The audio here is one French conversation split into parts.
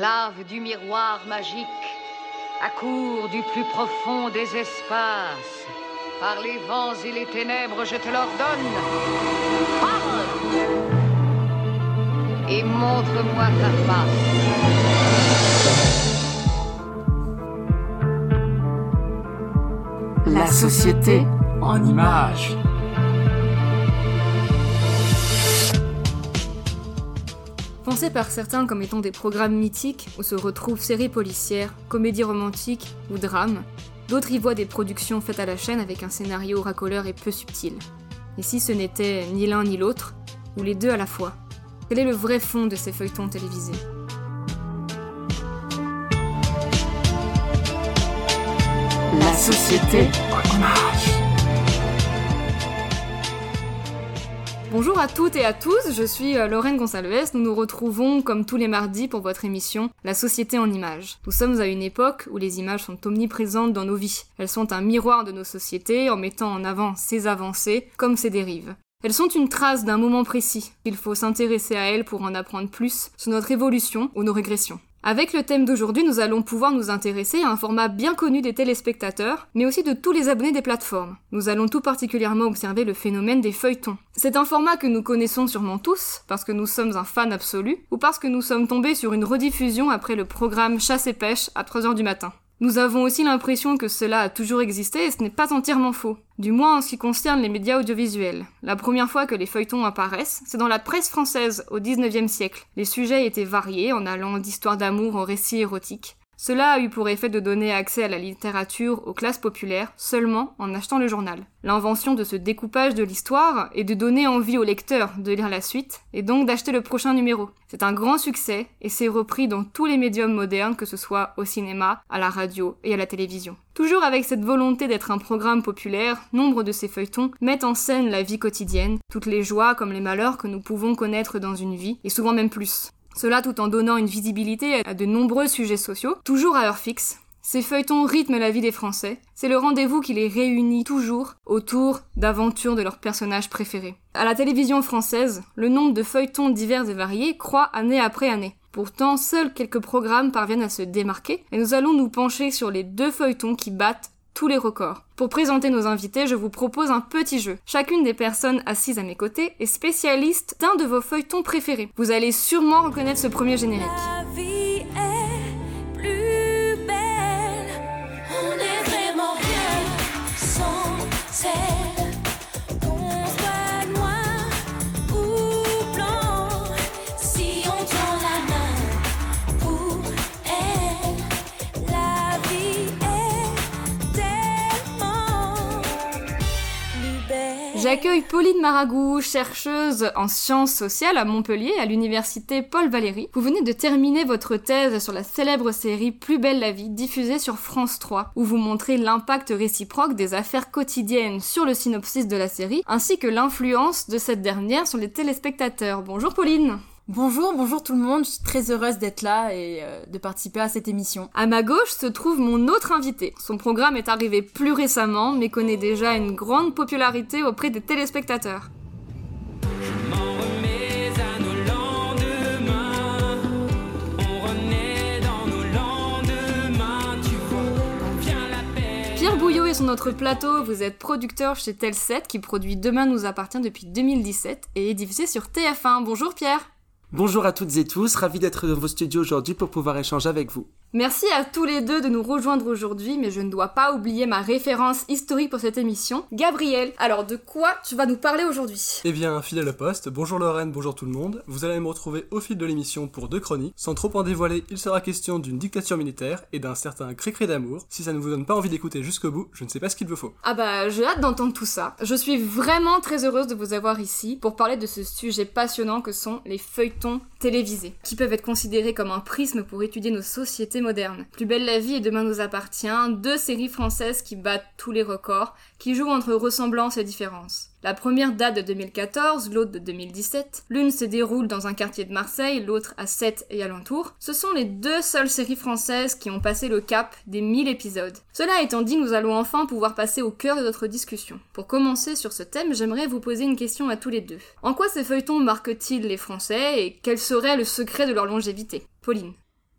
esclave du miroir magique, accours du plus profond des espaces. Par les vents et les ténèbres, je te l'ordonne. Parle Et montre-moi ta face. La société en images. Par certains comme étant des programmes mythiques où se retrouvent séries policières, comédies romantiques ou drames, d'autres y voient des productions faites à la chaîne avec un scénario racoleur et peu subtil. Et si ce n'était ni l'un ni l'autre, ou les deux à la fois Quel est le vrai fond de ces feuilletons télévisés? La société. Bonjour à toutes et à tous, je suis euh, Lorraine Gonsalves. Nous nous retrouvons comme tous les mardis pour votre émission La société en images. Nous sommes à une époque où les images sont omniprésentes dans nos vies. Elles sont un miroir de nos sociétés en mettant en avant ses avancées comme ses dérives. Elles sont une trace d'un moment précis. Il faut s'intéresser à elles pour en apprendre plus sur notre évolution ou nos régressions. Avec le thème d'aujourd'hui, nous allons pouvoir nous intéresser à un format bien connu des téléspectateurs, mais aussi de tous les abonnés des plateformes. Nous allons tout particulièrement observer le phénomène des feuilletons. C'est un format que nous connaissons sûrement tous, parce que nous sommes un fan absolu, ou parce que nous sommes tombés sur une rediffusion après le programme Chasse et pêche à 3h du matin. Nous avons aussi l'impression que cela a toujours existé et ce n'est pas entièrement faux. Du moins en ce qui concerne les médias audiovisuels. La première fois que les feuilletons apparaissent, c'est dans la presse française au 19e siècle. Les sujets étaient variés en allant d'histoires d'amour en récits érotiques. Cela a eu pour effet de donner accès à la littérature aux classes populaires seulement en achetant le journal. L'invention de ce découpage de l'histoire est de donner envie au lecteur de lire la suite et donc d'acheter le prochain numéro. C'est un grand succès et c'est repris dans tous les médiums modernes que ce soit au cinéma, à la radio et à la télévision. Toujours avec cette volonté d'être un programme populaire, nombre de ces feuilletons mettent en scène la vie quotidienne, toutes les joies comme les malheurs que nous pouvons connaître dans une vie, et souvent même plus. Cela tout en donnant une visibilité à de nombreux sujets sociaux, toujours à heure fixe. Ces feuilletons rythment la vie des Français. C'est le rendez-vous qui les réunit toujours autour d'aventures de leurs personnages préférés. À la télévision française, le nombre de feuilletons divers et variés croît année après année. Pourtant, seuls quelques programmes parviennent à se démarquer, et nous allons nous pencher sur les deux feuilletons qui battent tous les records. Pour présenter nos invités, je vous propose un petit jeu. Chacune des personnes assises à mes côtés est spécialiste d'un de vos feuilletons préférés. Vous allez sûrement reconnaître ce premier générique. J'accueille Pauline Maragou, chercheuse en sciences sociales à Montpellier, à l'université Paul Valéry. Vous venez de terminer votre thèse sur la célèbre série Plus belle la vie, diffusée sur France 3, où vous montrez l'impact réciproque des affaires quotidiennes sur le synopsis de la série, ainsi que l'influence de cette dernière sur les téléspectateurs. Bonjour Pauline Bonjour, bonjour tout le monde, je suis très heureuse d'être là et euh, de participer à cette émission. À ma gauche se trouve mon autre invité. Son programme est arrivé plus récemment, mais connaît déjà une grande popularité auprès des téléspectateurs. m'en remets à nos lendemains. On renaît dans nos lendemains. Tu vois, vient la paix. Pierre Bouillot est sur notre plateau, vous êtes producteur chez Tel7 qui produit Demain nous appartient depuis 2017 et est diffusé sur TF1. Bonjour Pierre Bonjour à toutes et tous, ravi d'être dans vos studios aujourd'hui pour pouvoir échanger avec vous. Merci à tous les deux de nous rejoindre aujourd'hui, mais je ne dois pas oublier ma référence historique pour cette émission. Gabriel, alors de quoi tu vas nous parler aujourd'hui? Eh bien, fidèle au poste, bonjour Lorraine, bonjour tout le monde. Vous allez me retrouver au fil de l'émission pour deux chroniques. Sans trop en dévoiler, il sera question d'une dictature militaire et d'un certain cri-cri d'amour. Si ça ne vous donne pas envie d'écouter jusqu'au bout, je ne sais pas ce qu'il vous faut. Ah bah j'ai hâte d'entendre tout ça. Je suis vraiment très heureuse de vous avoir ici pour parler de ce sujet passionnant que sont les feuilletons télévisés, qui peuvent être considérés comme un prisme pour étudier nos sociétés Plus belle la vie et demain nous appartient, deux séries françaises qui battent tous les records, qui jouent entre ressemblance et différence. La première date de 2014, l'autre de 2017. L'une se déroule dans un quartier de Marseille, l'autre à Sète et alentour. Ce sont les deux seules séries françaises qui ont passé le cap des 1000 épisodes. Cela étant dit, nous allons enfin pouvoir passer au cœur de notre discussion. Pour commencer sur ce thème, j'aimerais vous poser une question à tous les deux. En quoi ces feuilletons marquent-ils les Français et quel serait le secret de leur longévité? Pauline.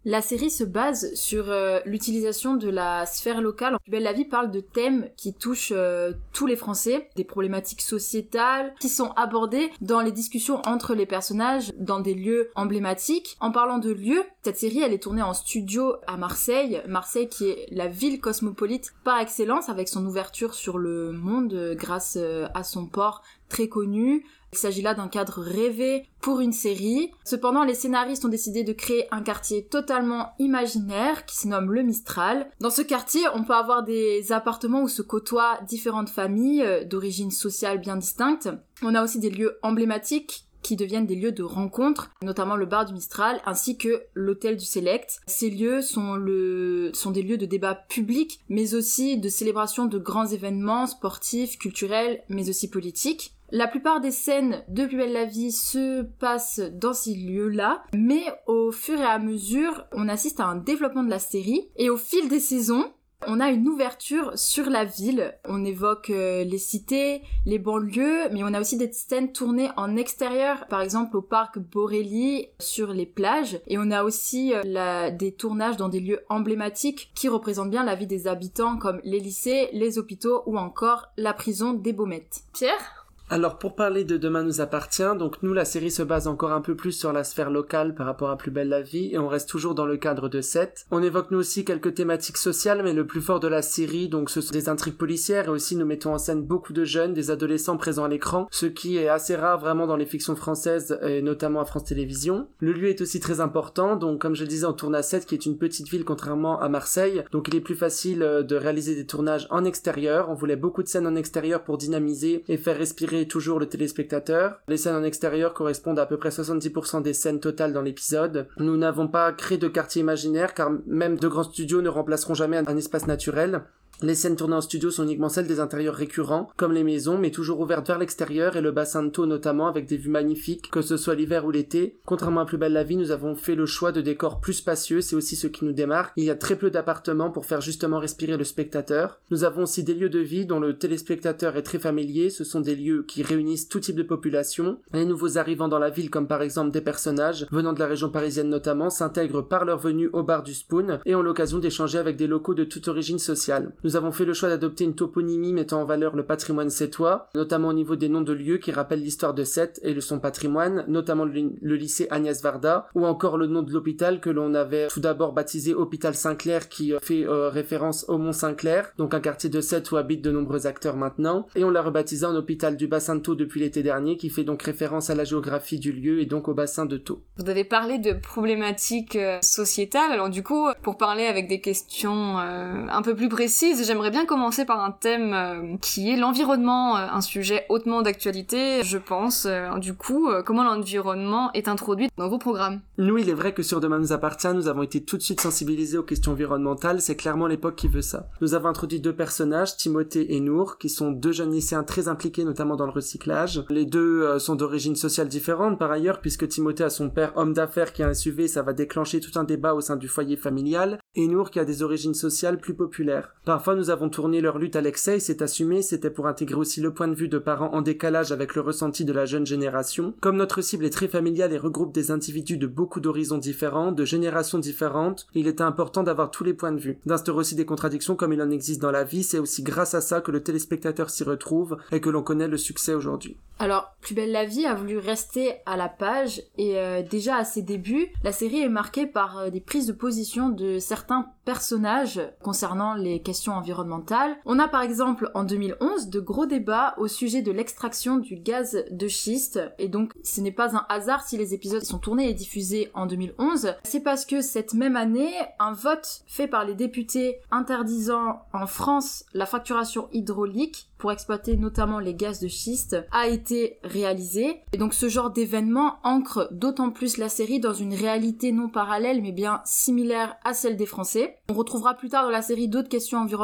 La série se base sur euh, l'utilisation de la sphère locale. Belle la vie parle de thèmes qui touchent euh, tous les Français, des problématiques sociétales qui sont abordées dans les discussions entre les personnages dans des lieux emblématiques. En parlant de lieux, cette série elle est tournée en studio à Marseille, Marseille qui est la ville cosmopolite par excellence avec son ouverture sur le monde euh, grâce à son port très connu, il s'agit là d'un cadre rêvé pour une série. Cependant, les scénaristes ont décidé de créer un quartier totalement imaginaire qui se nomme le Mistral. Dans ce quartier, on peut avoir des appartements où se côtoient différentes familles euh, d'origine sociale bien distinctes. On a aussi des lieux emblématiques qui deviennent des lieux de rencontre, notamment le bar du Mistral ainsi que l'hôtel du Select. Ces lieux sont, le... sont des lieux de débat public, mais aussi de célébration de grands événements sportifs, culturels, mais aussi politiques. La plupart des scènes de Plus belle la vie se passent dans ces lieux-là, mais au fur et à mesure, on assiste à un développement de la série, et au fil des saisons, on a une ouverture sur la ville. On évoque euh, les cités, les banlieues, mais on a aussi des scènes tournées en extérieur, par exemple au parc Borelli, sur les plages. Et on a aussi euh, des tournages dans des lieux emblématiques qui représentent bien la vie des habitants, comme les lycées, les hôpitaux ou encore la prison des Baumettes. Pierre? Alors pour parler de Demain nous appartient, donc nous la série se base encore un peu plus sur la sphère locale par rapport à Plus belle la vie et on reste toujours dans le cadre de 7. On évoque nous aussi quelques thématiques sociales mais le plus fort de la série donc ce sont des intrigues policières et aussi nous mettons en scène beaucoup de jeunes, des adolescents présents à l'écran, ce qui est assez rare vraiment dans les fictions françaises et notamment à France Télévisions. Le lieu est aussi très important donc comme je le disais on tourne à 7 qui est une petite ville contrairement à Marseille donc il est plus facile euh, de réaliser des tournages en extérieur. On voulait beaucoup de scènes en extérieur pour dynamiser et faire respirer toujours le téléspectateur. Les scènes en extérieur correspondent à, à peu près 70% des scènes totales dans l'épisode. Nous n'avons pas créé de quartier imaginaire car même de grands studios ne remplaceront jamais un espace naturel. Les scènes tournées en studio sont uniquement celles des intérieurs récurrents, comme les maisons, mais toujours ouvertes vers l'extérieur et le bassin de Thau notamment, avec des vues magnifiques, que ce soit l'hiver ou l'été. Contrairement à Plus belle la vie, nous avons fait le choix de décors plus spacieux, c'est aussi ce qui nous démarque. Il y a très peu d'appartements pour faire justement respirer le spectateur. Nous avons aussi des lieux de vie dont le téléspectateur est très familier, ce sont des lieux qui réunissent tout type de population. Les nouveaux arrivants dans la ville, comme par exemple des personnages venant de la région parisienne notamment, s'intègrent par leur venue au bar du Spoon et ont l'occasion d'échanger avec des locaux de toute origine sociale. Avons fait le choix d'adopter une toponymie mettant en valeur le patrimoine sétois, notamment au niveau des noms de lieux qui rappellent l'histoire de Sète et son patrimoine, notamment le, lycée Agnès Varda, ou encore le nom de l'hôpital que l'on avait tout d'abord baptisé Hôpital Saint-Clair qui euh, fait euh, référence au Mont Saint-Clair, donc un quartier de Sète où habitent de nombreux acteurs maintenant, et on l'a rebaptisé en hôpital du bassin de Thau depuis l'été dernier qui fait donc référence à la géographie du lieu et donc au bassin de Thau. Vous avez parlé de problématiques euh, sociétales, alors du coup, pour parler avec des questions un peu plus précises, j'aimerais bien commencer par un thème euh, qui est l'environnement, euh, un sujet hautement d'actualité, je pense. Euh, du coup, comment l'environnement est introduit dans vos programmes? Nous, il est vrai que sur Demain nous appartient, nous avons été tout de suite sensibilisés aux questions environnementales, c'est clairement l'époque qui veut ça. Nous avons introduit deux personnages, Timothée et Nour, qui sont deux jeunes lycéens très impliqués notamment dans le recyclage. Les deux sont d'origine sociale différente par ailleurs, puisque Timothée a son père homme d'affaires qui a un SUV, ça va déclencher tout un débat au sein du foyer familial, et Nour qui a des origines sociales plus populaires. Parfois nous avons tourné leur lutte à l'excès, et c'est assumé, c'était pour intégrer aussi le point de vue de parents en décalage avec le ressenti de la jeune génération. Comme notre cible est très familiale et regroupe des individus de beaucoup d'horizons différents, de générations différentes, il était important d'avoir tous les points de vue. D'instaurer aussi des contradictions comme il en existe dans la vie, c'est aussi grâce à ça que le téléspectateur s'y retrouve et que l'on connaît le succès aujourd'hui. Alors, Plus belle la vie a voulu rester à la page et euh, déjà à ses débuts, la série est marquée par euh, des prises de position de certains personnages concernant les questions environnementales. On a par exemple en 2011 de gros débats au sujet de l'extraction du gaz de schiste et donc ce n'est pas un hasard si les épisodes sont tournés et diffusés en 2011. C'est parce que cette même année, un vote fait par les députés interdisant en France la fracturation hydraulique pour exploiter notamment les gaz de schiste a été réalisé. Et donc ce genre d'événement ancre d'autant plus la série dans une réalité non parallèle mais bien similaire à celle des Français. On retrouvera plus tard dans la série d'autres questions environnementales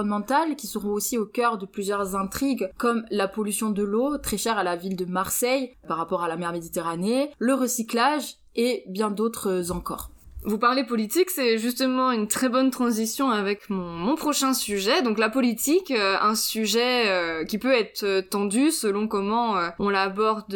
qui seront aussi au cœur de plusieurs intrigues comme la pollution de l'eau, très chère à la ville de Marseille par rapport à la mer Méditerranée, le recyclage et bien d'autres encore. Vous parlez politique, c'est justement une très bonne transition avec mon, prochain sujet. Donc la politique, euh, un sujet euh, qui peut être euh, tendu selon comment on l'aborde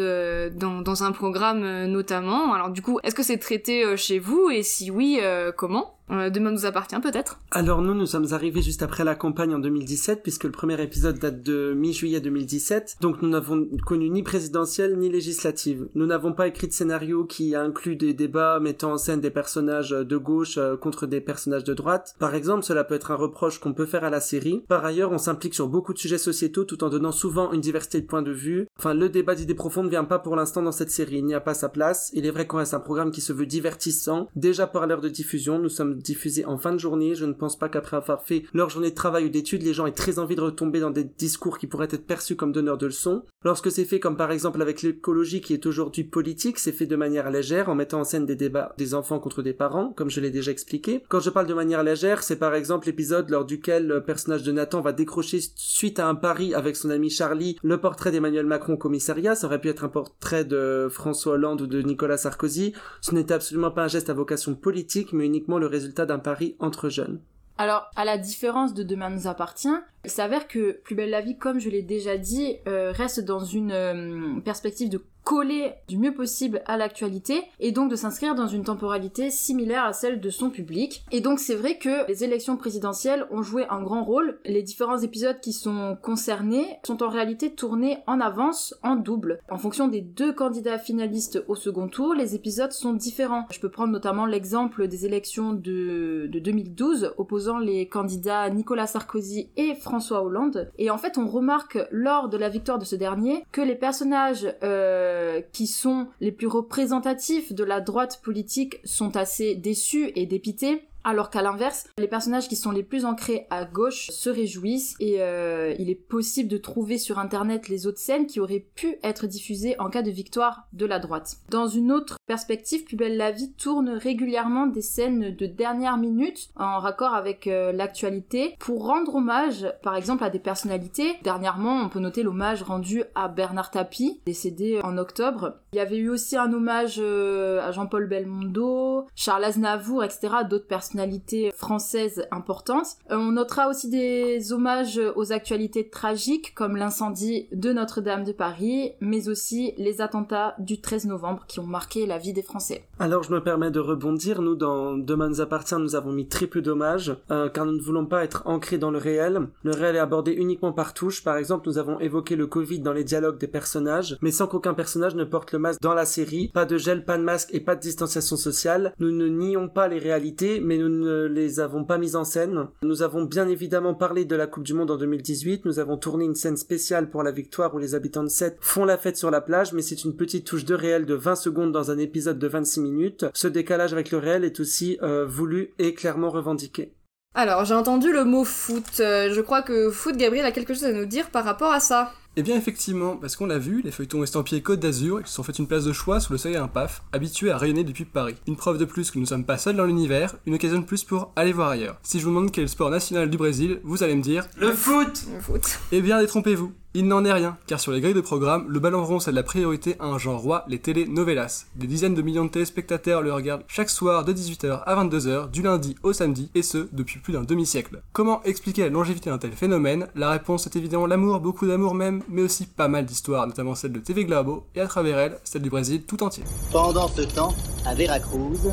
dans, un programme notamment. Alors du coup, est-ce que c'est traité chez vous? Et si oui, comment? Demain nous appartient peut-être. Alors nous, nous sommes arrivés juste après la campagne en 2017, puisque le premier épisode date de mi-juillet 2017, donc nous n'avons connu ni présidentielle ni législative. Nous n'avons pas écrit de scénario qui inclut des débats mettant en scène des personnages de gauche euh, contre des personnages de droite. Par exemple, cela peut être un reproche qu'on peut faire à la série. Par ailleurs, on s'implique sur beaucoup de sujets sociétaux tout en donnant souvent une diversité de points de vue. Enfin, le débat d'idées profondes ne vient pas pour l'instant dans cette série, il n'y a pas sa place. Il est vrai qu'on reste un programme qui se veut divertissant. Déjà par l'heure de diffusion, nous sommes diffusés en fin de journée. Je ne pense pas qu'après avoir fait leur journée de travail ou d'études, les gens aient très envie de retomber dans des discours qui pourraient être perçus comme donneurs de leçons. Lorsque c'est fait comme par exemple avec l'écologie qui est aujourd'hui politique, c'est fait de manière légère en mettant en scène des débats des enfants contre des parents, comme je l'ai déjà expliqué. Quand je parle de manière légère, c'est par exemple l'épisode lors duquel le personnage de Nathan va décrocher suite à un pari avec son ami Charlie le portrait d'Emmanuel Macron au commissariat. Ça aurait pu être un portrait de François Hollande ou de Nicolas Sarkozy. Ce n'était absolument pas un geste à vocation politique, mais uniquement le résultat d'un pari entre jeunes. Alors, à la différence de Demain nous appartient, il s'avère que Plus belle la vie, comme je l'ai déjà dit, euh, reste dans une euh, perspective de coller du mieux possible à l'actualité et donc de s'inscrire dans une temporalité similaire à celle de son public. Et donc c'est vrai que les élections présidentielles ont joué un grand rôle. Les différents épisodes qui sont concernés sont en réalité tournés en avance, en double. En fonction des deux candidats finalistes au second tour, les épisodes sont différents. Je peux prendre notamment l'exemple des élections de, de 2012 opposant les candidats Nicolas Sarkozy et François Hollande. Et en fait, on remarque lors de la victoire de ce dernier que les personnages euh, qui sont les plus représentatifs de la droite politique sont assez déçus et dépités. Alors qu'à l'inverse, les personnages qui sont les plus ancrés à gauche se réjouissent et euh, il est possible de trouver sur internet les autres scènes qui auraient pu être diffusées en cas de victoire de la droite. Dans une autre perspective, Plus belle la vie tourne régulièrement des scènes de dernière minute en raccord avec euh, l'actualité pour rendre hommage par exemple à des personnalités. Dernièrement, on peut noter l'hommage rendu à Bernard Tapie, décédé en octobre. Il y avait eu aussi un hommage euh, à Jean-Paul Belmondo, Charles Aznavour, etc. d'autres personnalités françaises importantes. Euh, on notera aussi des hommages aux actualités tragiques comme l'incendie de Notre-Dame de Paris, mais aussi les attentats du 13 novembre qui ont marqué la vie des Français. Alors je me permets de rebondir, nous dans Demain nous appartient, nous avons mis très peu d'hommages, euh, car nous ne voulons pas être ancrés dans le réel. Le réel est abordé uniquement par touche, par exemple nous avons évoqué le Covid dans les dialogues des personnages, mais sans qu'aucun personnage ne porte le masque dans la série, pas de gel, pas de masque et pas de distanciation sociale. Nous ne nions pas les réalités, mais nous ne les avons pas mises en scène. Nous avons bien évidemment parlé de la Coupe du Monde en 2018, nous avons tourné une scène spéciale pour la victoire où les habitants de Sète font la fête sur la plage, mais c'est une petite touche de réel de 20 secondes dans un épisode de 26 minutes. Ce décalage avec le réel est aussi euh, voulu et clairement revendiqué. Alors, j'ai entendu le mot foot. Euh, je crois que foot, Gabriel a quelque chose à nous dire par rapport à ça. Eh bien effectivement, parce qu'on l'a vu, les feuilletons estampillés Côte d'Azur, ils se sont fait une place de choix sous le seuil à un paf, habitués à rayonner depuis Paris. Une preuve de plus que nous sommes pas seuls dans l'univers, une occasion de plus pour aller voir ailleurs. Si je vous demande quel est le sport national du Brésil, vous allez me dire Le foot Le foot. Eh bien détrompez-vous, il n'en est rien, car sur les grilles de programme, le ballon rond cède la priorité à un genre roi, les télé-novelas. Des dizaines de millions de téléspectateurs le regardent chaque soir de 18h à 22h, du lundi au samedi, et ce, depuis plus d'un demi-siècle. Comment expliquer la longévité d'un tel phénomène? La réponse est évidemment l'amour, beaucoup d'amour même, mais aussi pas mal d'histoires, notamment celle de TV Globo, et à travers elle, celle du Brésil tout entier. Pendant ce temps, à Veracruz,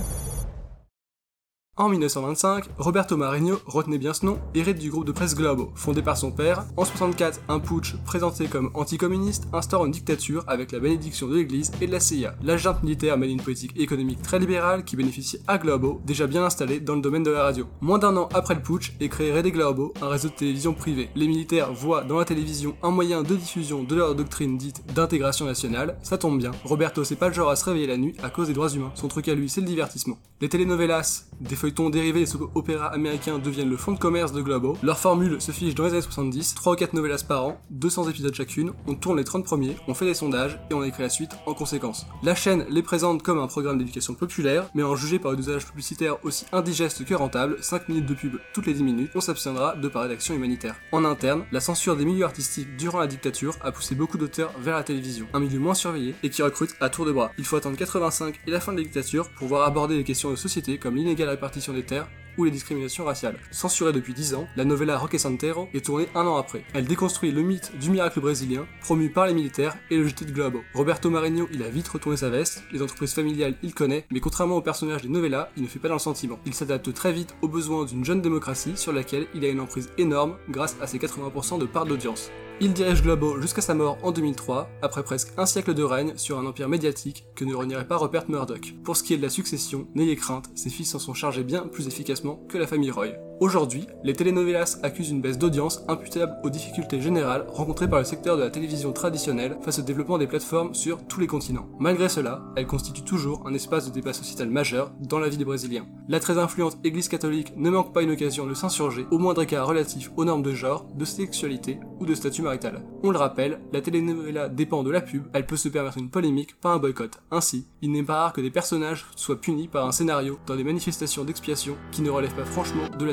En 1925, Roberto Marinho, retenez bien ce nom, hérite du groupe de presse Globo, fondé par son père. En 64, un putsch, présenté comme anticommuniste, instaure une dictature avec la bénédiction de l'église et de la CIA. La junte militaire mène une politique économique très libérale qui bénéficie à Globo, déjà bien installé dans le domaine de la radio. Moins d'un an après le putsch est créé Rede Globo, un réseau de télévision privé. Les militaires voient dans la télévision un moyen de diffusion de leur doctrine dite d'intégration nationale. Ça tombe bien, Roberto c'est pas le genre à se réveiller la nuit à cause des droits humains. Son truc à lui c'est le divertissement. Les telenovelas, des feuilletons feuilletons dérivés des soap opéras américains deviennent le fond de commerce de Globo. Leur formule se fiche dans les années 70, 3 ou 4 novellas par an, 200 épisodes chacune, on tourne les 30 premiers, on fait des sondages et on écrit la suite en conséquence. La chaîne les présente comme un programme d'éducation populaire, mais en jugé par le dosage publicitaire aussi indigeste que rentable, 5 minutes de pub toutes les 10 minutes, on s'abstiendra de parler d'action humanitaire. En interne, la censure des milieux artistiques durant la dictature a poussé beaucoup d'auteurs vers la télévision, un milieu moins surveillé et qui recrute à tour de bras. Il faut attendre 85 et la fin de la dictature pour voir aborder les questions de société comme l'inégale répartition des terres ou les discriminations raciales. Censurée depuis 10 ans, la novella Roque Santero est tournée un an après. Elle déconstruit le mythe du miracle brésilien, promu par les militaires et le jeté de Globo. Roberto Marinho, il a vite retourné sa veste, les entreprises familiales, il connaît, mais contrairement au personnage des novellas, il ne fait pas dans le sentiment. Il s'adapte très vite aux besoins d'une jeune démocratie sur laquelle il a une emprise énorme grâce à ses 80% de part d'audience. Il dirige Globo jusqu'à sa mort en 2003, après presque un siècle de règne sur un empire médiatique que ne renierait pas Rupert Murdoch. Pour ce qui est de la succession, n'ayez crainte, ses fils s'en sont chargés bien plus efficacement que la famille Roy. Aujourd'hui, les telenovelas accusent une baisse d'audience imputable aux difficultés générales rencontrées par le secteur de la télévision traditionnelle face au développement des plateformes sur tous les continents. Malgré cela, elles constituent toujours un espace de débat sociétal majeur dans la vie des Brésiliens. La très influente Église catholique ne manque pas une occasion de s'insurger au moindre cas relatif aux normes de genre, de sexualité ou de statut marital. On le rappelle, la telenovela dépend de la pub, elle peut se permettre une polémique, pas un boycott. Ainsi, il n'est pas rare que des personnages soient punis par un scénario dans des manifestations d'expiation qui ne relèvent pas franchement de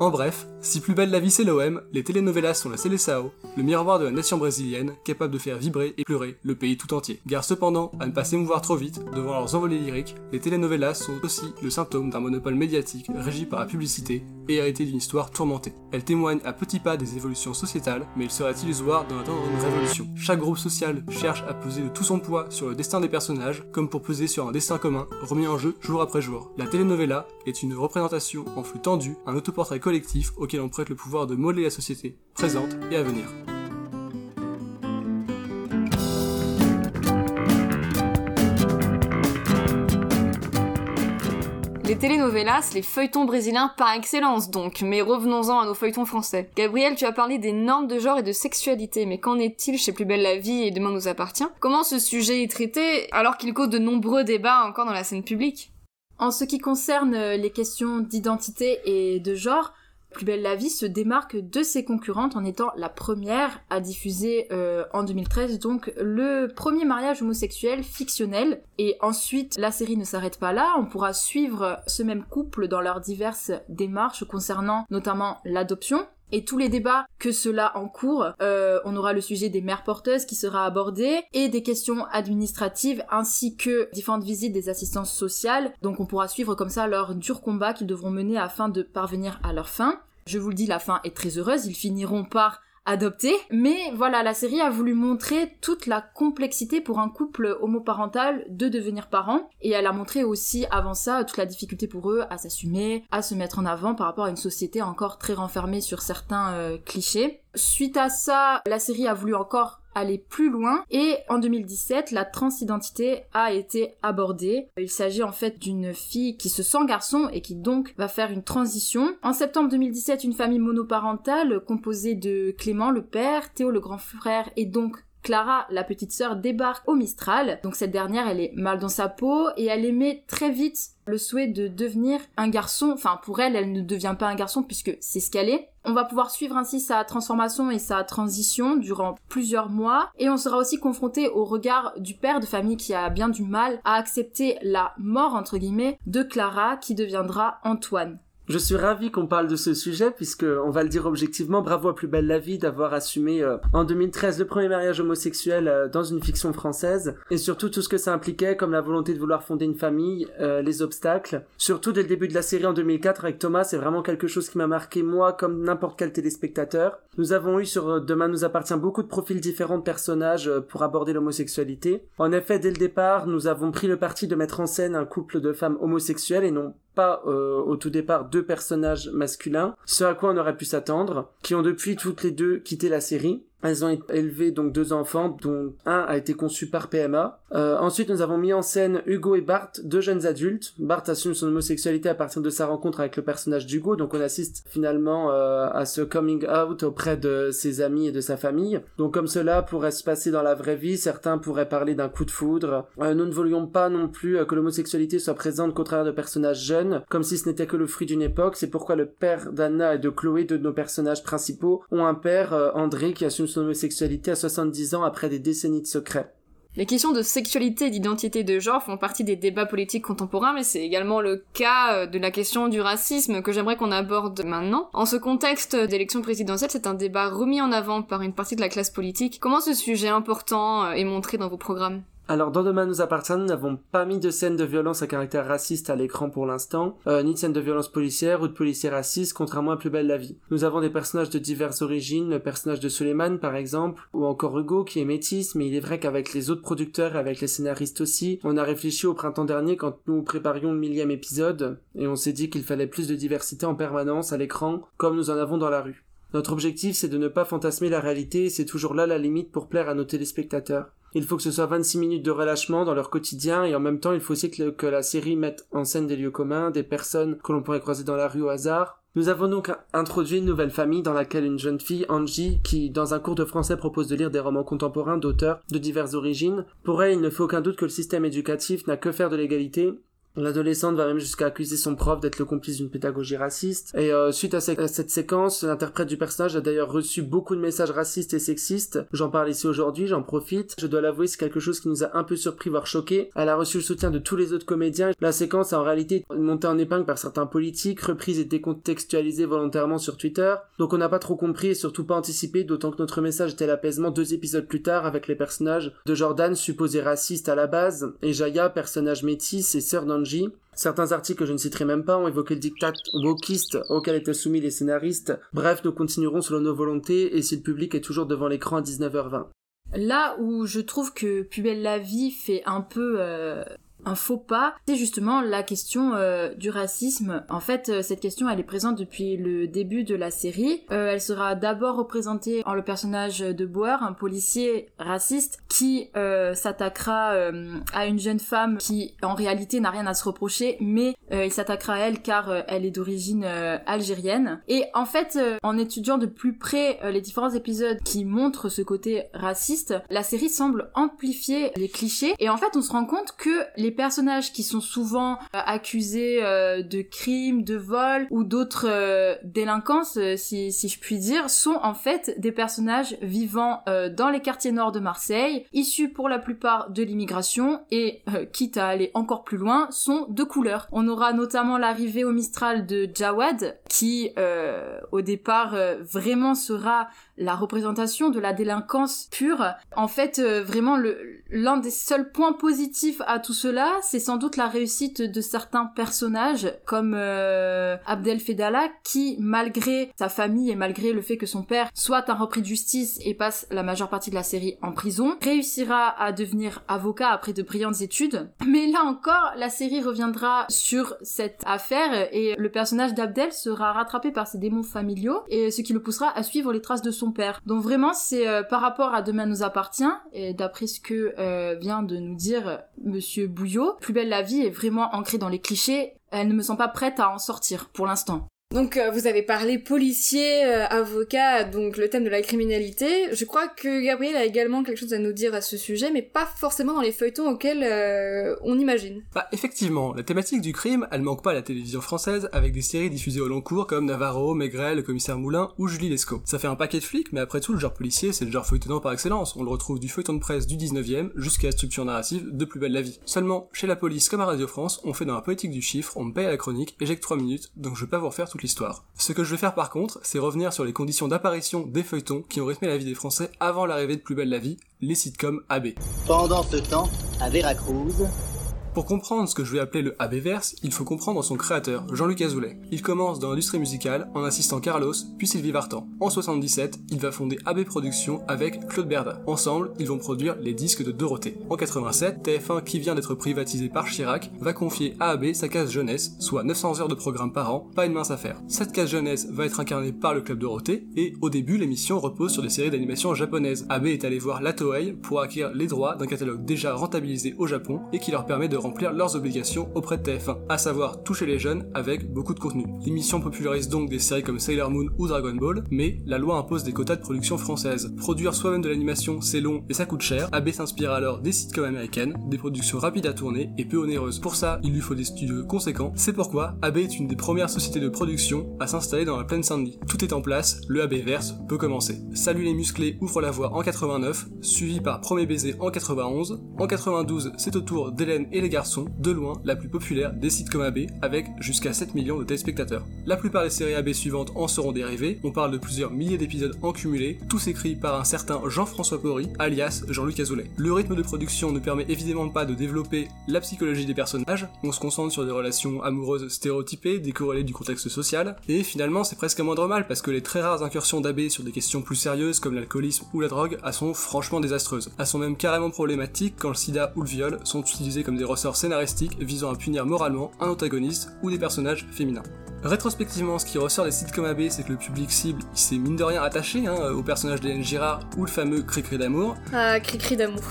En bref, si plus belle la vie c'est l'OM, les telenovelas sont la Seleção, le miroir de la nation brésilienne, capable de faire vibrer et pleurer le pays tout entier. Gare cependant à ne pas s'émouvoir trop vite devant leurs envolées lyriques, les telenovelas sont aussi le symptôme d'un monopole médiatique régi par la publicité et hérité d'une histoire tourmentée. Elles témoignent à petits pas des évolutions sociétales, mais il serait illusoire d'en attendre une révolution. Chaque groupe social cherche à peser de tout son poids sur le destin des personnages, comme pour peser sur un destin commun, remis en jeu jour après jour. La telenovela est une représentation en flux tendu, un autoportrait collectif auquel on prête le pouvoir de modeler la société, présente et à venir. Les telenovelas, les feuilletons brésiliens par excellence donc, mais revenons-en à nos feuilletons français. Gabriel, tu as parlé des normes de genre et de sexualité, mais qu'en est-il chez Plus belle la vie et Demain nous appartient? Comment ce sujet est traité alors qu'il cause de nombreux débats encore dans la scène publique? En ce qui concerne euh, les questions d'identité et de genre, Plus belle la vie se démarque de ses concurrentes en étant la première à diffuser euh, en 2013 donc le premier mariage homosexuel fictionnel. Et ensuite la série ne s'arrête pas là, on pourra suivre ce même couple dans leurs diverses démarches concernant notamment l'adoption et tous les débats que cela encourt. Euh, on aura le sujet des mères porteuses qui sera abordé et des questions administratives ainsi que différentes visites des assistances sociales. Donc on pourra suivre comme ça leur dur combat qu'ils devront mener afin de parvenir à leur fin. Je vous le dis, la fin est très heureuse, ils finiront par adopter. Mais voilà, la série a voulu montrer toute la complexité pour un couple homoparental de devenir parent. Et elle a montré aussi avant ça toute la difficulté pour eux à s'assumer, à se mettre en avant par rapport à une société encore très renfermée sur certains euh, clichés. Suite à ça, la série a voulu encore aller plus loin et en 2017 la transidentité a été abordée. Il s'agit en fait d'une fille qui se sent garçon et qui donc va faire une transition. En septembre 2017 une famille monoparentale composée de Clément le père, Théo le grand frère et donc Clara, la petite sœur, débarque au Mistral. Donc cette dernière, elle est mal dans sa peau et elle émet très vite le souhait de devenir un garçon. Enfin, pour elle, elle ne devient pas un garçon puisque c'est ce qu'elle est. On va pouvoir suivre ainsi sa transformation et sa transition durant plusieurs mois et on sera aussi confronté au regard du père de famille qui a bien du mal à accepter la mort entre guillemets de Clara qui deviendra Antoine. Je suis ravi qu'on parle de ce sujet puisque on va le dire objectivement, bravo à Plus belle la vie d'avoir assumé euh, en 2013 le premier mariage homosexuel euh, dans une fiction française et surtout tout ce que ça impliquait comme la volonté de vouloir fonder une famille, euh, les obstacles. Surtout dès le début de la série en 2004 avec Thomas, c'est vraiment quelque chose qui m'a marqué moi comme n'importe quel téléspectateur. Nous avons eu sur Demain nous appartient beaucoup de profils différents de personnages pour aborder l'homosexualité. En effet, dès le départ, nous avons pris le parti de mettre en scène un couple de femmes homosexuelles et non pas euh, au tout départ deux personnages masculins, ce à quoi on aurait pu s'attendre, qui ont depuis toutes les deux quitté la série. Elles ont élevé donc deux enfants, dont un a été conçu par PMA. Euh, ensuite, nous avons mis en scène Hugo et Bart, deux jeunes adultes. Bart assume son homosexualité à partir de sa rencontre avec le personnage d'Hugo, donc on assiste finalement euh, à ce coming out auprès de ses amis et de sa famille. Donc comme cela pourrait se passer dans la vraie vie, certains pourraient parler d'un coup de foudre. Euh, nous ne voulions pas non plus euh, que l'homosexualité soit présente qu'au travers de personnages jeunes, comme si ce n'était que le fruit d'une époque. C'est pourquoi le père d'Anna et de Chloé, deux de nos personnages principaux, ont un père, euh, André, qui assume homosexualité à 70 ans après des décennies de secrets. Les questions de sexualité et d'identité de genre font partie des débats politiques contemporains, mais c'est également le cas euh, de la question du racisme que j'aimerais qu'on aborde maintenant. En ce contexte d'élection présidentielle, c'est un débat remis en avant par une partie de la classe politique. Comment ce sujet important euh, est montré dans vos programmes? Alors, dans Demain nous appartient, nous n'avons pas mis de scène de violence à caractère raciste à l'écran pour l'instant, euh, ni de scène de violence policière ou de policiers racistes, contrairement à Plus belle la vie. Nous avons des personnages de diverses origines, le personnage de Suleiman par exemple, ou encore Hugo qui est métis, mais il est vrai qu'avec les autres producteurs et avec les scénaristes aussi, on a réfléchi au printemps dernier quand nous préparions le millième épisode, et on s'est dit qu'il fallait plus de diversité en permanence à l'écran, comme nous en avons dans la rue. Notre objectif, c'est de ne pas fantasmer la réalité, c'est toujours là la limite pour plaire à nos téléspectateurs. Il faut que ce soit 26 minutes de relâchement dans leur quotidien et en même temps il faut aussi que, la série mette en scène des lieux communs, des personnes que l'on pourrait croiser dans la rue au hasard. Nous avons donc introduit une nouvelle famille dans laquelle une jeune fille, Angie, qui dans un cours de français propose de lire des romans contemporains d'auteurs de diverses origines. Pour elle, il ne fait aucun doute que le système éducatif n'a que faire de l'égalité L'adolescente va même jusqu'à accuser son prof d'être le complice d'une pédagogie raciste. Et euh, suite à, ce- à cette séquence, l'interprète du personnage a d'ailleurs reçu beaucoup de messages racistes et sexistes. J'en parle ici aujourd'hui, j'en profite. Je dois l'avouer, c'est quelque chose qui nous a un peu surpris, voire choqué. Elle a reçu le soutien de tous les autres comédiens. La séquence a en réalité montée en épingle par certains politiques, reprise et décontextualisée volontairement sur Twitter. Donc on n'a pas trop compris et surtout pas anticipé, d'autant que notre message était l'apaisement deux épisodes plus tard avec les personnages de Jordan, supposé raciste à la base, et Jaya, personnage métis et sœur Certains articles que je ne citerai même pas ont évoqué le diktat wokiste auquel étaient soumis les scénaristes. Bref, nous continuerons selon nos volontés et si le public est toujours devant l'écran à 19h20. Là où je trouve que Plus belle la vie fait un peu euh, un faux pas, c'est justement la question euh, du racisme. En fait, euh, cette question, elle est présente depuis le début de la série. Euh, elle sera d'abord représentée en le personnage de Boer, un policier raciste qui s'attaquera à une jeune femme qui, en réalité, n'a rien à se reprocher, mais il s'attaquera à elle car elle est d'origine algérienne. Et en fait, en étudiant de plus près les différents épisodes qui montrent ce côté raciste, la série semble amplifier les clichés. Et en fait, on se rend compte que les personnages qui sont souvent euh, accusés euh, de crimes, de vols ou d'autres euh, délinquances, si, je puis dire, sont en fait des personnages vivant dans les quartiers nord de Marseille, issus pour la plupart de l'immigration et, quitte à aller encore plus loin, sont de couleur. On aura notamment l'arrivée au Mistral de Jawad, qui au départ vraiment sera la représentation de la délinquance pure. En fait, euh, vraiment, l'un des seuls points positifs à tout cela, c'est sans doute la réussite de certains personnages, comme euh, Abdel Fedala, qui, malgré sa famille et malgré le fait que son père soit un repris de justice et passe la majeure partie de la série en prison, réussira à devenir avocat après de brillantes études. Mais là encore, la série reviendra sur cette affaire et le personnage d'Abdel sera rattrapé par ses démons familiaux et ce qui le poussera à suivre les traces de son Donc vraiment, c'est euh, par rapport à Demain nous appartient et d'après ce que euh, vient de nous dire euh, Monsieur Bouillot, Plus belle la vie est vraiment ancrée dans les clichés. Elle ne me sent pas prête à en sortir pour l'instant. Donc euh, vous avez parlé policier, euh, avocat, donc le thème de la criminalité. Je crois que Gabriel a également quelque chose à nous dire à ce sujet, mais pas forcément dans les feuilletons auxquels euh, on imagine. Bah effectivement, la thématique du crime, elle manque pas à la télévision française avec des séries diffusées au long cours comme Navarro, Maigret, le commissaire Moulin ou Julie Lescaut. Ça fait un paquet de flics, mais après tout, le genre policier, c'est le genre feuilletonnant par excellence. On le retrouve du feuilleton de presse du 19e jusqu'à la structure narrative de Plus belle la vie. Seulement, chez la police comme à Radio France, on fait dans la politique du chiffre, on me paye à la chronique et j'ai que 3 minutes, donc je vais pas vous refaire toute Ce que je vais faire par contre, c'est revenir sur les conditions d'apparition des feuilletons qui ont rythmé la vie des Français avant l'arrivée de Plus belle la vie, les sitcoms AB. Pendant ce temps, à Veracruz, Pour comprendre ce que je vais appeler le AB-verse, il faut comprendre son créateur, Jean-Luc Azoulay. Il commence dans l'industrie musicale en assistant Carlos, puis Sylvie Vartan. En 77, il va fonder AB Productions avec Claude Berda. Ensemble, ils vont produire les disques de Dorothée. En 87, TF1, qui vient d'être privatisé par Chirac, va confier à AB sa case jeunesse, soit 900 heures de programme par an, pas une mince affaire. Cette case jeunesse va être incarnée par le Club Dorothée, et au début, l'émission repose sur des séries d'animation japonaises. AB est allé voir la Toei pour acquérir les droits d'un catalogue déjà rentabilisé au Japon et qui leur permet de remplir leurs obligations auprès de TF1, à savoir toucher les jeunes avec beaucoup de contenu. L'émission popularise donc des séries comme Sailor Moon ou Dragon Ball, mais la loi impose des quotas de production française. Produire soi-même de l'animation, c'est long et ça coûte cher. AB s'inspire alors des sitcoms américaines, des productions rapides à tourner et peu onéreuses. Pour ça, il lui faut des studios conséquents. C'est pourquoi AB est une des premières sociétés de production à s'installer dans la plaine Saint-Denis. Tout est en place, le AB Verse peut commencer. Salut les musclés ouvre la voie en 89, suivi par Premier baiser en 91. En 92, c'est au tour d'Hélène et les garçons, de loin la plus populaire des sitcoms AB, avec jusqu'à 7 millions de téléspectateurs. La plupart des séries AB suivantes en seront dérivées, on parle de plusieurs milliers d'épisodes en cumulé, tous écrits par un certain Jean-François Porry, alias Jean-Luc Azoulay. Le rythme de production ne permet évidemment pas de développer la psychologie des personnages, on se concentre sur des relations amoureuses stéréotypées, décorrélées du contexte social, et finalement c'est presque moindre mal parce que les très rares incursions d'AB sur des questions plus sérieuses comme l'alcoolisme ou la drogue elles sont franchement désastreuses. Elles sont même carrément problématiques quand le sida ou le viol sont utilisés comme des ressorts scénaristiques visant à punir moralement un antagoniste ou des personnages féminins. Rétrospectivement, ce qui ressort des sitcoms AB, c'est que le public cible, il s'est mine de rien attaché hein, au personnage d'Hélène Girard ou le fameux Cricri d'amour. Ah, cri-cri d'amour.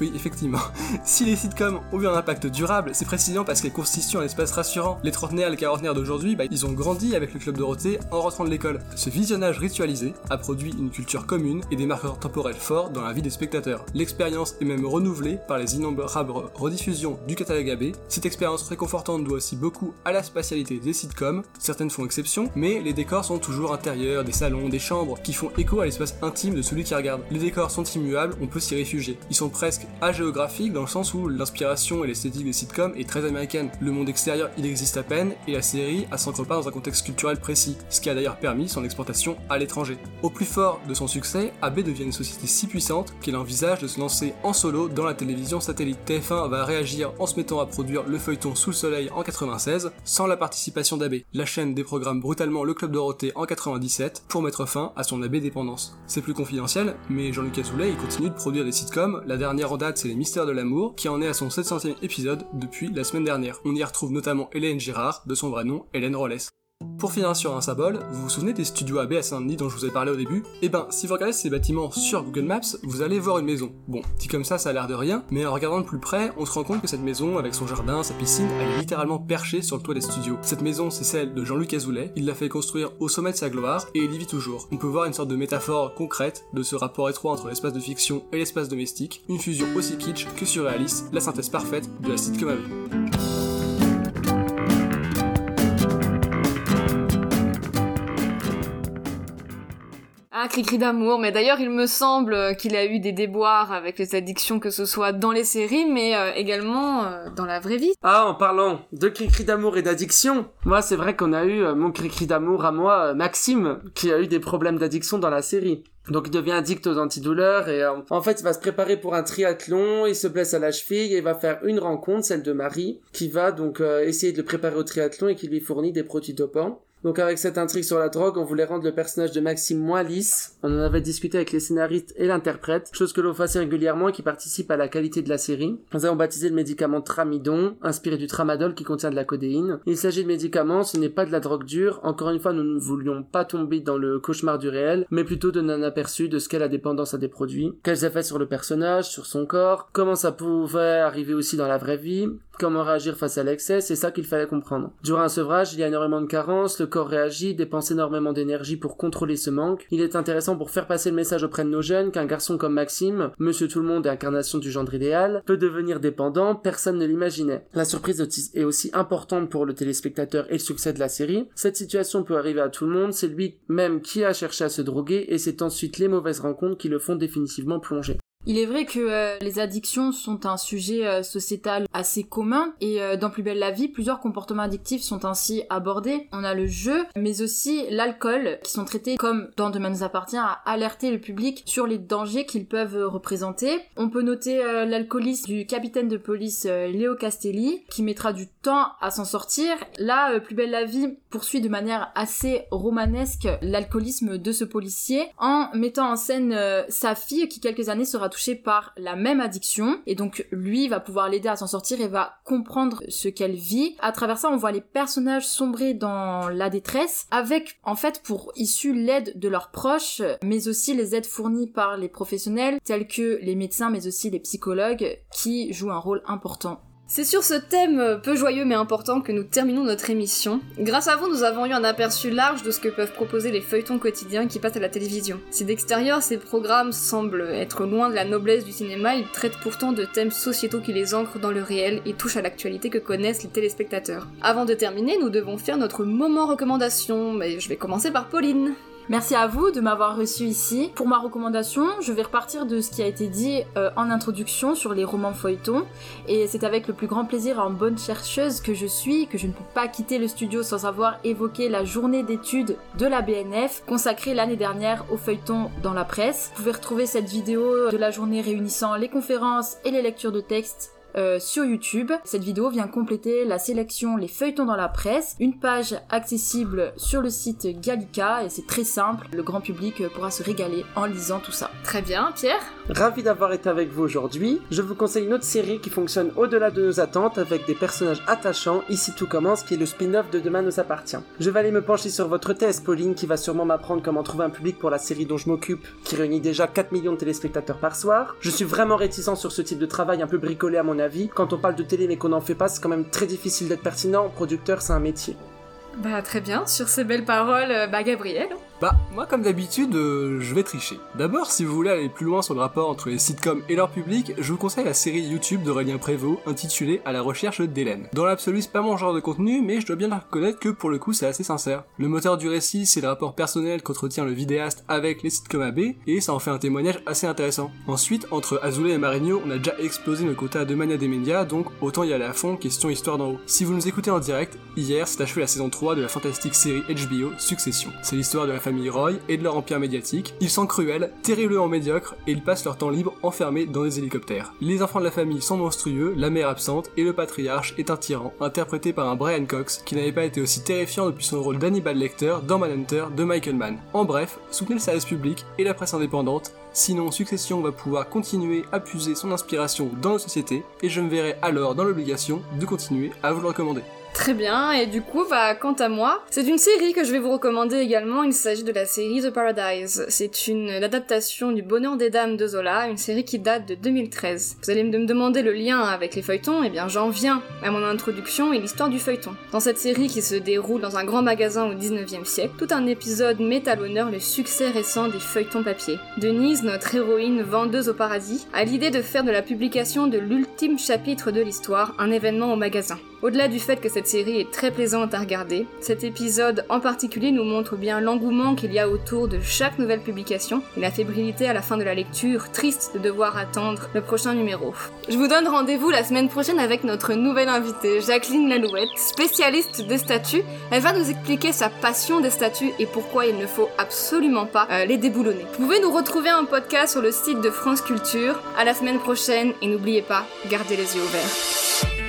Oui, effectivement. Si les sitcoms ont eu un impact durable, c'est précisément parce qu'elles constituent un espace rassurant. Les trentenaires et les quarantenaires d'aujourd'hui, bah, ils ont grandi avec le club Dorothée en rentrant de l'école. Ce visionnage ritualisé a produit une culture commune et des marqueurs temporels forts dans la vie des spectateurs. L'expérience est même renouvelée par les innombrables rediffusions du AB. Cette expérience réconfortante doit aussi beaucoup à la spatialité des sitcoms, certaines font exception, mais les décors sont toujours intérieurs, des salons, des chambres, qui font écho à l'espace intime de celui qui regarde. Les décors sont immuables, on peut s'y réfugier. Ils sont presque agéographiques dans le sens où l'inspiration et l'esthétique des sitcoms est très américaine. Le monde extérieur, il existe à peine, et la série, elle s'ancre pas dans un contexte culturel précis, ce qui a d'ailleurs permis son exportation à l'étranger. Au plus fort de son succès, AB devient une société si puissante qu'il envisage de se lancer en solo dans la télévision satellite. TF1 va réagir en se mettant à produire le feuilleton Sous le soleil en 96, sans la participation d'AB. La chaîne déprogramme brutalement le Club Dorothée en 97 pour mettre fin à son AB dépendance. C'est plus confidentiel, mais Jean-Luc Azoulay continue de produire des sitcoms, la dernière en date c'est Les Mystères de l'amour, qui en est à son 700e épisode depuis la semaine dernière. On y retrouve notamment Hélène Girard, de son vrai nom Hélène Rollès. Pour finir sur un symbole, vous vous souvenez des studios AB à Saint-Denis dont je vous ai parlé au début? Eh ben, si vous regardez ces bâtiments sur Google Maps, vous allez voir une maison. Bon, dit comme ça, ça a l'air de rien, mais en regardant de plus près, on se rend compte que cette maison, avec son jardin, sa piscine, elle est littéralement perchée sur le toit des studios. Cette maison, c'est celle de Jean-Luc Azoulay, il l'a fait construire au sommet de sa gloire, et il y vit toujours. On peut voir une sorte de métaphore concrète de ce rapport étroit entre l'espace de fiction et l'espace domestique, une fusion aussi kitsch que surréaliste, la synthèse parfaite de la sitcom AB. Cri-cri d'amour, mais d'ailleurs il me semble qu'il a eu des déboires avec les addictions, que ce soit dans les séries, mais euh, également euh, dans la vraie vie. Ah, en parlant de cri-cri d'amour et d'addiction, moi c'est vrai qu'on a eu euh, mon cri-cri d'amour à moi, euh, Maxime, qui a eu des problèmes d'addiction dans la série. Donc il devient addict aux antidouleurs et euh, en fait il va se préparer pour un triathlon, il se blesse à la cheville et il va faire une rencontre, celle de Marie, qui va donc euh, essayer de le préparer au triathlon et qui lui fournit des produits dopants. Donc avec cette intrigue sur la drogue, on voulait rendre le personnage de Maxime moins lisse. On en avait discuté avec les scénaristes et l'interprète, chose que l'on fait assez régulièrement et qui participe à la qualité de la série. Nous avons baptisé le médicament Tramidon, inspiré du tramadol qui contient de la codéine. Il s'agit de médicaments, ce n'est pas de la drogue dure. Encore une fois, nous ne voulions pas tomber dans le cauchemar du réel, mais plutôt donner un aperçu de ce qu'est la dépendance à des produits, quels effets sur le personnage, sur son corps, comment ça pouvait arriver aussi dans la vraie vie, comment réagir face à l'excès, c'est ça qu'il fallait comprendre. Durant un sevrage, il y a énormément de carences, le corps réagit, dépense énormément d'énergie pour contrôler ce manque. Il est intéressant pour faire passer le message auprès de nos jeunes qu'un garçon comme Maxime, monsieur tout le monde et incarnation du genre idéal, peut devenir dépendant, personne ne l'imaginait. La surprise est aussi importante pour le téléspectateur et le succès de la série. Cette situation peut arriver à tout le monde, c'est lui même qui a cherché à se droguer et c'est ensuite les mauvaises rencontres qui le font définitivement plonger. Il est vrai que euh, les addictions sont un sujet euh, sociétal assez commun et euh, dans Plus belle la vie, plusieurs comportements addictifs sont ainsi abordés. On a le jeu, mais aussi l'alcool, qui sont traités comme dans Demain nous appartient à alerter le public sur les dangers qu'ils peuvent représenter. On peut noter l'alcoolisme du capitaine de police Léo Castelli, qui mettra du temps à s'en sortir. Là, Plus belle la vie poursuit de manière assez romanesque l'alcoolisme de ce policier en mettant en scène sa fille qui quelques années sera touchée par la même addiction et donc lui va pouvoir l'aider à s'en sortir et va comprendre ce qu'elle vit. À travers ça, on voit les personnages sombrer dans la détresse avec en fait pour issue l'aide de leurs proches mais aussi les aides fournies par les professionnels tels que les médecins mais aussi les psychologues qui jouent un rôle important C'est sur ce thème peu joyeux mais important que nous terminons notre émission. Grâce à vous, nous avons eu un aperçu large de ce que peuvent proposer les feuilletons quotidiens qui passent à la télévision. Si d'extérieur ces programmes semblent être loin de la noblesse du cinéma, ils traitent pourtant de thèmes sociétaux qui les ancrent dans le réel et touchent à l'actualité que connaissent les téléspectateurs. Avant de terminer, nous devons faire notre moment recommandation, mais je vais commencer par Pauline. Merci à vous de m'avoir reçu ici. Pour ma recommandation, je vais repartir de ce qui a été dit euh, en introduction sur les romans feuilletons. Et c'est avec le plus grand plaisir en bonne chercheuse que je suis que je ne peux pas quitter le studio sans avoir évoqué la journée d'études de la BNF consacrée l'année dernière aux feuilletons dans la presse. Vous pouvez retrouver cette vidéo de la journée réunissant les conférences et les lectures de textes euh, sur YouTube. Cette vidéo vient compléter la sélection Les feuilletons dans la presse, une page accessible sur le site Gallica et c'est très simple, le grand public pourra se régaler en lisant tout ça. Très bien, Pierre Ravi d'avoir été avec vous aujourd'hui. Je vous conseille une autre série qui fonctionne au-delà de nos attentes avec des personnages attachants. Ici tout commence, qui est le spin-off de Demain nous appartient. Je vais aller me pencher sur votre thèse, Pauline, qui va sûrement m'apprendre comment trouver un public pour la série dont je m'occupe, qui réunit déjà 4 millions de téléspectateurs par soir. Je suis vraiment réticent sur ce type de travail un peu bricolé à mon avis. Quand on parle de télé mais qu'on n'en fait pas, c'est quand même très difficile d'être pertinent. Producteur, c'est un métier. Bah très bien, sur ces belles paroles, euh, bah Gabriel. Bah, moi comme d'habitude, euh, je vais tricher. D'abord, si vous voulez aller plus loin sur le rapport entre les sitcoms et leur public, je vous conseille la série YouTube d'Aurélien Prévost intitulée À la recherche d'Hélène. Dans l'absolu, c'est pas mon genre de contenu, mais je dois bien reconnaître que pour le coup, c'est assez sincère. Le moteur du récit, c'est le rapport personnel qu'entretient le vidéaste avec les sitcoms AB, et ça en fait un témoignage assez intéressant. Ensuite, entre Azoulay et Marigno, on a déjà explosé nos quotas de mania des médias, donc autant y aller à fond, question histoire d'en haut. Si vous nous écoutez en direct, hier s'est achevée la saison 3 de la fantastique série HBO Succession. C'est l'histoire de la famille Roy et de leur empire médiatique. Ils sont cruels, terriblement médiocres, et ils passent leur temps libre enfermés dans des hélicoptères. Les enfants de la famille sont monstrueux, la mère absente, et le patriarche est un tyran, interprété par un Brian Cox, qui n'avait pas été aussi terrifiant depuis son rôle d'Hannibal Lecter dans Manhunter de Michael Mann. En bref, soutenez le service public et la presse indépendante, Sinon, Succession va pouvoir continuer à puiser son inspiration dans nos sociétés, et je me verrai alors dans l'obligation de continuer à vous le recommander. Très bien, et du coup, bah, quant à moi, c'est une série que je vais vous recommander également, il s'agit de la série The Paradise. C'est une adaptation du Bonheur des Dames de Zola, une série qui date de 2013. Vous allez me demander le lien avec les feuilletons, et bien j'en viens à mon introduction et l'histoire du feuilleton. Dans cette série qui se déroule dans un grand magasin au 19e siècle, tout un épisode met à l'honneur le succès récent des feuilletons papier. Denise, notre héroïne vendeuse au paradis, a l'idée de faire de la publication de l'ultime chapitre de l'histoire un événement au magasin. Au-delà du fait que cette série est très plaisante à regarder, cet épisode en particulier nous montre bien l'engouement qu'il y a autour de chaque nouvelle publication et la fébrilité à la fin de la lecture, triste de devoir attendre le prochain numéro. Je vous donne rendez-vous la semaine prochaine avec notre nouvelle invitée, Jacqueline Lalouette, spécialiste des statues. Elle va nous expliquer sa passion des statues et pourquoi il ne faut absolument pas euh, les déboulonner. Vous pouvez nous retrouver un podcast sur le site de France Culture. À la semaine prochaine et n'oubliez pas, gardez les yeux ouverts.